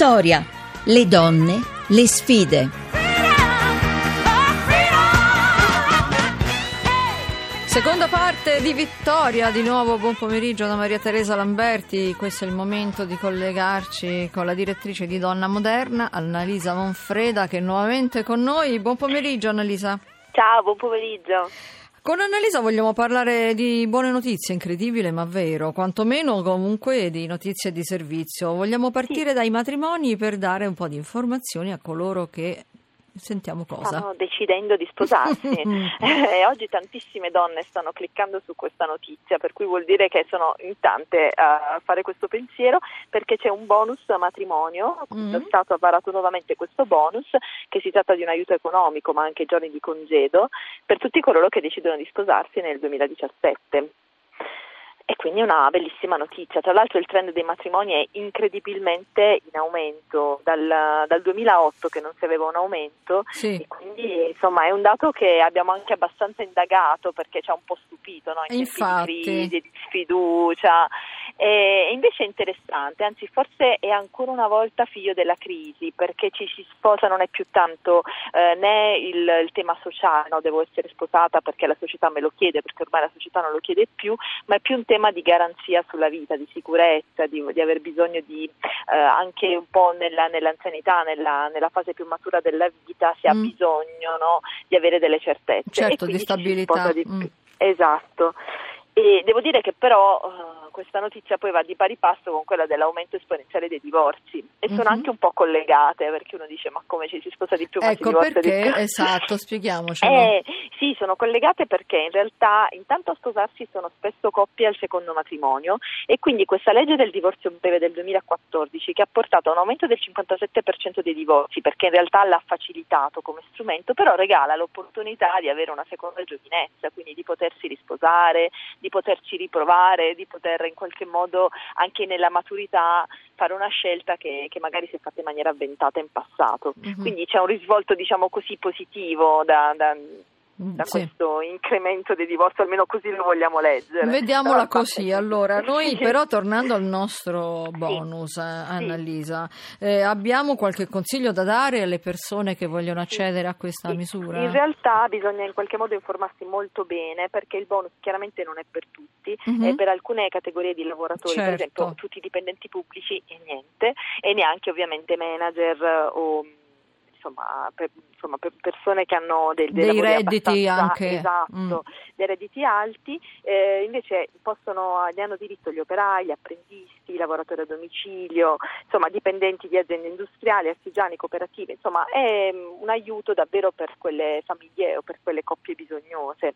Vittoria, le donne, le sfide. Seconda parte di Vittoria, di nuovo buon pomeriggio da Maria Teresa Lamberti, questo è il momento di collegarci con la direttrice di Donna Moderna, Annalisa Monfreda che è nuovamente con noi. Buon pomeriggio Annalisa. Ciao, buon pomeriggio. Con Annalisa vogliamo parlare di buone notizie, incredibile ma vero, quantomeno comunque di notizie di servizio. Vogliamo partire dai matrimoni per dare un po' di informazioni a coloro che sentiamo cosa. Stanno decidendo di sposarsi e oggi tantissime donne stanno cliccando su questa notizia, per cui vuol dire che sono in tante a fare questo pensiero perché c'è un bonus matrimonio, Mm. lo Stato ha varato nuovamente questo bonus, che si tratta di un aiuto economico ma anche giorni di congedo per tutti coloro che decidono di sposarsi nel 2017. E quindi è una bellissima notizia. Tra l'altro il trend dei matrimoni è incredibilmente in aumento dal, dal 2008 che non si aveva un aumento Sì. e quindi insomma è un dato che abbiamo anche abbastanza indagato perché ci ha un po' stupito no? in Infatti. di crisi, di sfiducia e invece è interessante, anzi forse è ancora una volta figlio della crisi perché ci si sposa non è più tanto eh, né il, il tema sociale, no? devo essere sposata perché la società me lo chiede, perché ormai la società non lo chiede più, ma è più un tema di garanzia sulla vita, di sicurezza, di, di aver bisogno di eh, anche un po' nella, nell'anzianità, nella, nella fase più matura della vita si ha Mm. bisogno no? di avere delle certezze. Certo, e di stabilità. di Mm. Esatto. E devo dire che però eh, questa notizia poi va di pari passo con quella dell'aumento esponenziale dei divorzi e sono Mhm. anche un po' collegate perché uno dice ma come ci si sposa di più ma si Ecco divorzia di perché, più. esatto, spieghiamocelo. Eh, sì, sono collegate perché in realtà intanto a sposarsi sono spesso coppie al secondo matrimonio e quindi questa legge del divorzio breve del 2014 che ha portato a un aumento del 57% dei divorzi perché in realtà l'ha facilitato come strumento, però regala l'opportunità di avere una seconda giovinezza, quindi di potersi risposare, di poterci riprovare, di poter in qualche modo anche nella maturità fare una scelta che, che magari si è fatta in maniera avventata in passato. Mhm. Quindi c'è un risvolto diciamo così positivo da, da- da Sì. questo incremento dei divorzi, almeno così lo vogliamo leggere. Vediamola Però, così, sì. allora, noi però tornando al nostro bonus, eh, Annalisa, eh, abbiamo qualche consiglio da dare alle persone che vogliono accedere a questa Sì, misura? In realtà bisogna in qualche modo informarsi molto bene perché il bonus chiaramente non è per tutti, Mhm. è per alcune categorie di lavoratori, Certo. per esempio tutti i dipendenti pubblici e niente, e neanche ovviamente manager eh, o insomma, per, insomma, per persone che hanno dei, Dei lavori redditi anche, esatto, mm. dei redditi alti, eh, invece possono, ne hanno diritto gli operai, gli apprendisti, i lavoratori a domicilio, insomma dipendenti di aziende industriali, artigiani, cooperative, insomma è mm, un aiuto davvero per quelle famiglie o per quelle coppie bisognose.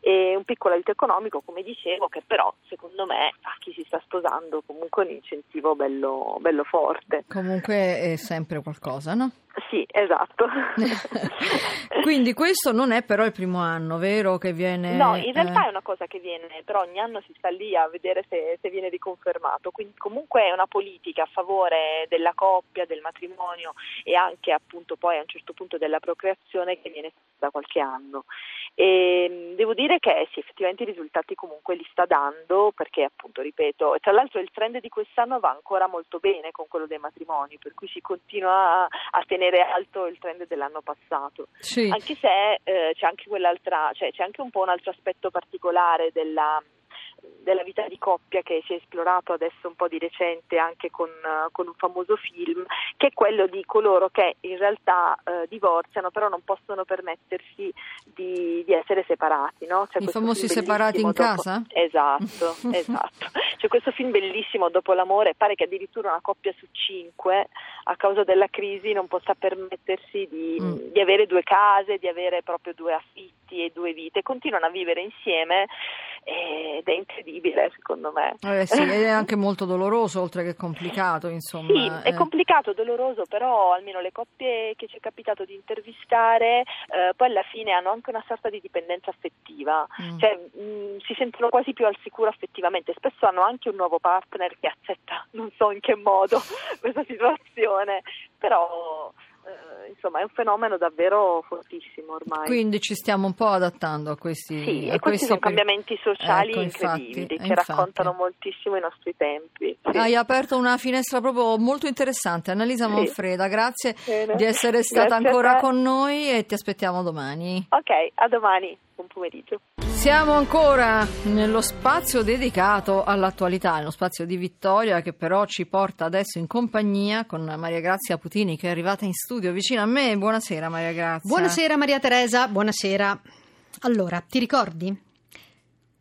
E un piccolo aiuto economico, come dicevo, che però secondo me a chi si sta sposando comunque un incentivo bello, bello forte. Comunque è sempre qualcosa, no? Sì, esatto. Quindi questo non è però il primo anno, vero? Che viene... No, in realtà eh, è una cosa che viene, però ogni anno si sta lì a vedere se, se viene riconfermato, quindi comunque è una politica a favore della coppia, del matrimonio e anche appunto poi a un certo punto della procreazione che viene da qualche anno. E mh, devo dire che sì, effettivamente i risultati comunque li sta dando perché appunto, ripeto, tra l'altro il trend di quest'anno va ancora molto bene con quello dei matrimoni, per cui si continua a, tenere alto il trend dell'anno passato sì. anche se eh, c'è anche quell'altra, cioè c'è anche un po' un altro aspetto particolare della, della vita di coppia che si è esplorato adesso un po' di recente anche con, eh, con un famoso film, che è quello di coloro che in realtà eh, divorziano però non possono permettersi di, di essere separati. No? I famosi separati in dopo- casa? Esatto, esatto. C'è questo film bellissimo dopo l'amore, pare che addirittura una coppia su cinque a causa della crisi non possa permettersi di, Mm. di avere due case, di avere proprio due affitti e due vite, continuano a vivere insieme ed è incredibile secondo me. Eh sì, ed è anche molto doloroso oltre che complicato, insomma. Sì, è eh. complicato, doloroso, però almeno le coppie che ci è capitato di intervistare eh, poi alla fine hanno anche una sorta di dipendenza affettiva, Mm. cioè mh, si sentono quasi più al sicuro affettivamente, spesso hanno anche un nuovo partner che accetta, non so in che modo, questa situazione, però eh, insomma è un fenomeno davvero fortissimo ormai. Quindi ci stiamo un po' adattando a questi Sì, a e questi sono per- cambiamenti sociali Ecco, infatti, incredibili che infatti. raccontano moltissimo i nostri tempi. Sì. Hai aperto una finestra proprio molto interessante. Annalisa Sì. Monfreda, grazie Bene. di essere stata Grazie ancora con noi e ti aspettiamo domani. Ok, a domani, buon pomeriggio. Siamo ancora nello spazio dedicato all'attualità, nello spazio di Vittoria che però ci porta adesso in compagnia con Maria Grazia Putini che è arrivata in studio vicino a me. Buonasera Maria Grazia. Buonasera Maria Teresa, buonasera. Allora, ti ricordi?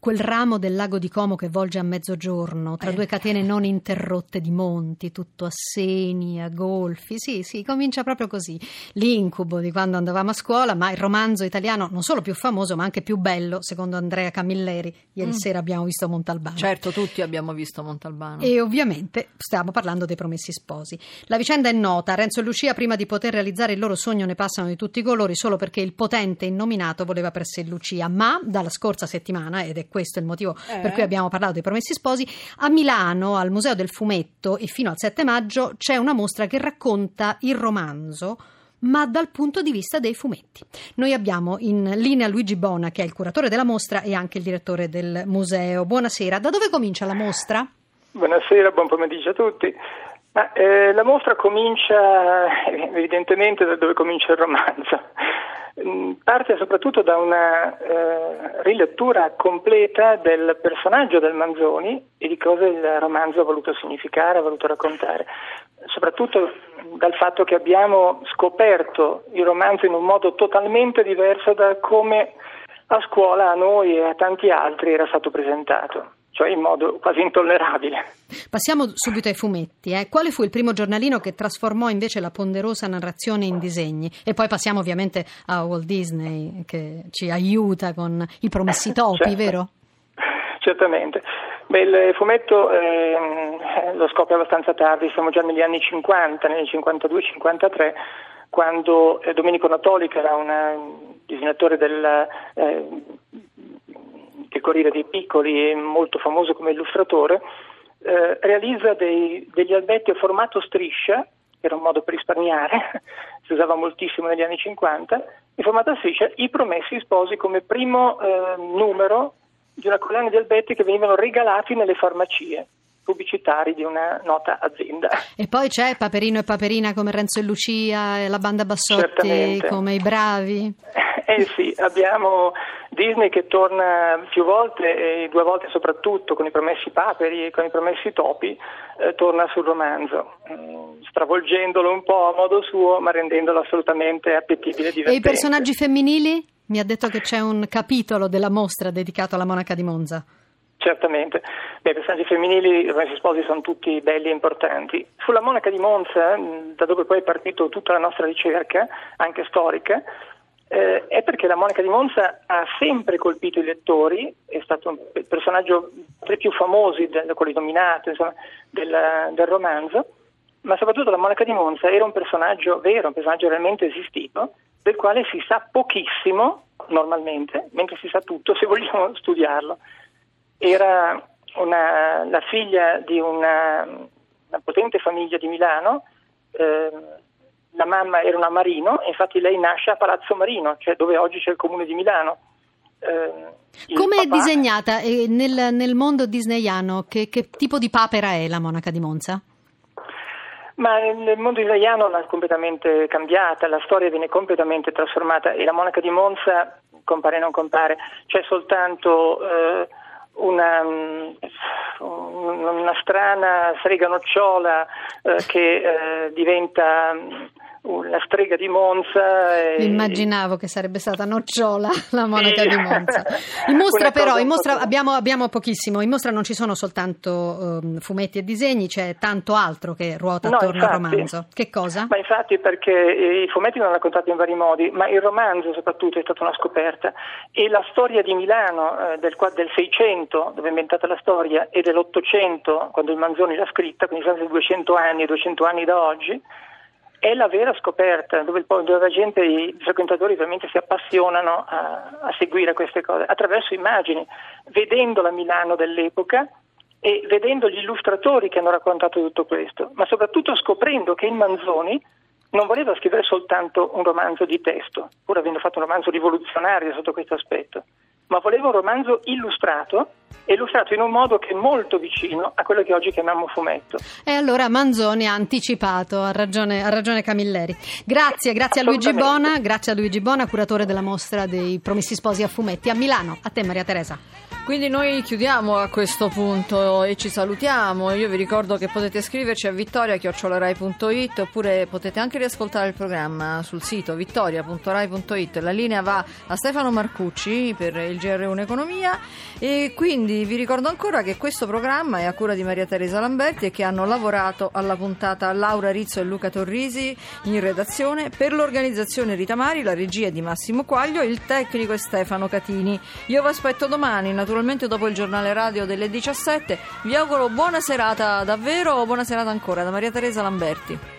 Quel ramo del lago di Como che volge a mezzogiorno, tra Eh. due catene non interrotte di monti, tutto a seni, a golfi. Sì, sì, comincia proprio così. L'incubo di quando andavamo a scuola, ma il romanzo italiano non solo più famoso, ma anche più bello, secondo Andrea Camilleri. Ieri Mm. sera abbiamo visto Montalbano. Certo, tutti abbiamo visto Montalbano. E ovviamente stiamo parlando dei promessi sposi. La vicenda è nota. Renzo e Lucia, prima di poter realizzare il loro sogno, ne passano di tutti i colori solo perché il potente innominato voleva per sé Lucia. Ma dalla scorsa settimana, ed è questo il motivo Eh? per cui abbiamo parlato dei promessi sposi, a Milano, al Museo del Fumetto e fino al 7 maggio c'è una mostra che racconta il romanzo. Ma dal punto di vista dei fumetti. Noi abbiamo in linea Luigi Bona, che è il curatore della mostra e anche il direttore del museo. Buonasera. Da dove comincia la mostra? Buonasera, buon pomeriggio a tutti. Ma, eh, la mostra comincia eh, evidentemente da dove comincia il romanzo. Mm, Parte soprattutto da una eh, rilettura completa del personaggio del Manzoni e di cosa il romanzo ha voluto significare, ha voluto raccontare. Soprattutto dal fatto che abbiamo scoperto il romanzo in un modo totalmente diverso da come a scuola a noi e a tanti altri era stato presentato, cioè in modo quasi intollerabile. Passiamo subito ai fumetti. eh. Quale fu il primo giornalino che trasformò invece la ponderosa narrazione in disegni? E poi passiamo ovviamente a Walt Disney che ci aiuta con i promessi topi, Certo. vero? Certamente. Beh, il fumetto ehm, lo scopre abbastanza tardi, siamo già negli anni 50, nel 52-53, quando eh, Domenico Natoli, che era un eh, disegnatore del, eh, del Corriere dei Piccoli e molto famoso come illustratore, eh, realizza dei- degli albetti a formato striscia, era un modo per risparmiare, si usava moltissimo negli anni 50, in formato striscia, i promessi sposi come primo eh, numero di una collana di albetti che venivano regalati nelle farmacie pubblicitari di una nota azienda. E poi c'è Paperino e Paperina come Renzo e Lucia e la banda Bassotti Certamente. come i bravi. Eh sì, abbiamo Disney che torna più volte, e due volte soprattutto con i promessi paperi e con i promessi topi, eh, torna sul romanzo, mm, stravolgendolo un po' a modo suo, ma rendendolo assolutamente appetibile e divertente. E i personaggi femminili? Mi ha detto che c'è un capitolo della mostra dedicato alla monaca di Monza. Certamente, Beh, i personaggi femminili, i promessi sposi sono tutti belli e importanti. Sulla monaca di Monza, mh, da dove poi è partita tutta la nostra ricerca, anche storica, eh, è perché la monaca di Monza ha sempre colpito i lettori, è stato il personaggio tra i più famosi, del, quelli dominati, insomma, del, del romanzo, ma soprattutto la monaca di Monza era un personaggio vero, un personaggio realmente esistito, del quale si sa pochissimo normalmente, mentre si sa tutto se vogliamo studiarlo. Era una- la figlia di una, una potente famiglia di Milano, ehm, la mamma era una Marino, infatti lei nasce a Palazzo Marino, cioè dove oggi c'è il comune di Milano. Il Come è disegnata E nel, nel mondo disneyano? Che, che tipo di papera è la monaca di Monza? Ma nel mondo israeliano è completamente cambiata, la storia viene completamente trasformata e la monaca di Monza, compare o non compare, c'è soltanto eh, una, una strana strega nocciola eh, che eh, diventa la strega di Monza. e- Immaginavo che sarebbe stata nocciola la monaca di Monza. In mostra Una però, in mostra abbiamo, abbiamo pochissimo, in mostra non ci sono soltanto ehm, fumetti e disegni, c'è tanto altro che ruota No, attorno al infatti. romanzo. Che cosa? Ma infatti perché i fumetti l'hanno raccontato in vari modi, ma il romanzo soprattutto è stata una scoperta e la storia di Milano eh, del, del 600, dove è inventata la storia, e dell'800, quando il Manzoni l'ha scritta, quindi sono stati 200 anni e 200 anni da oggi, è la vera scoperta, dove, il dove la gente, i frequentatori veramente si appassionano a, a seguire queste cose, attraverso immagini, vedendo la Milano dell'epoca e vedendo gli illustratori che hanno raccontato tutto questo, ma soprattutto scoprendo che il Manzoni non voleva scrivere soltanto un romanzo di testo, pur avendo fatto un romanzo rivoluzionario sotto questo aspetto, ma voleva un romanzo illustrato illustrato in un modo che è molto vicino a quello che oggi chiamiamo fumetto. E allora Manzoni ha anticipato, ha ragione, ha ragione Camilleri. Grazie, grazie a Luigi Bona, grazie a Luigi Bona, curatore della mostra dei Promessi Sposi a fumetti a Milano. A te Maria Teresa. Quindi noi chiudiamo a questo punto e ci salutiamo. Io vi ricordo che potete scriverci a vittoria.rai.it oppure potete anche riascoltare il programma sul sito vittoria.rai.it. La linea va a Stefano Marcucci per il GR1 Economia e quindi vi ricordo ancora che questo programma è a cura di Maria Teresa Lamberti e che hanno lavorato alla puntata Laura Rizzo e Luca Torrisi in redazione per l'organizzazione Rita Mari, la regia di Massimo Quaglio, il tecnico è Stefano Catini. Io vi aspetto domani, naturalmente naturalmente dopo il giornale radio delle 17. Vi auguro buona serata davvero, buona serata ancora da Maria Teresa Lamberti.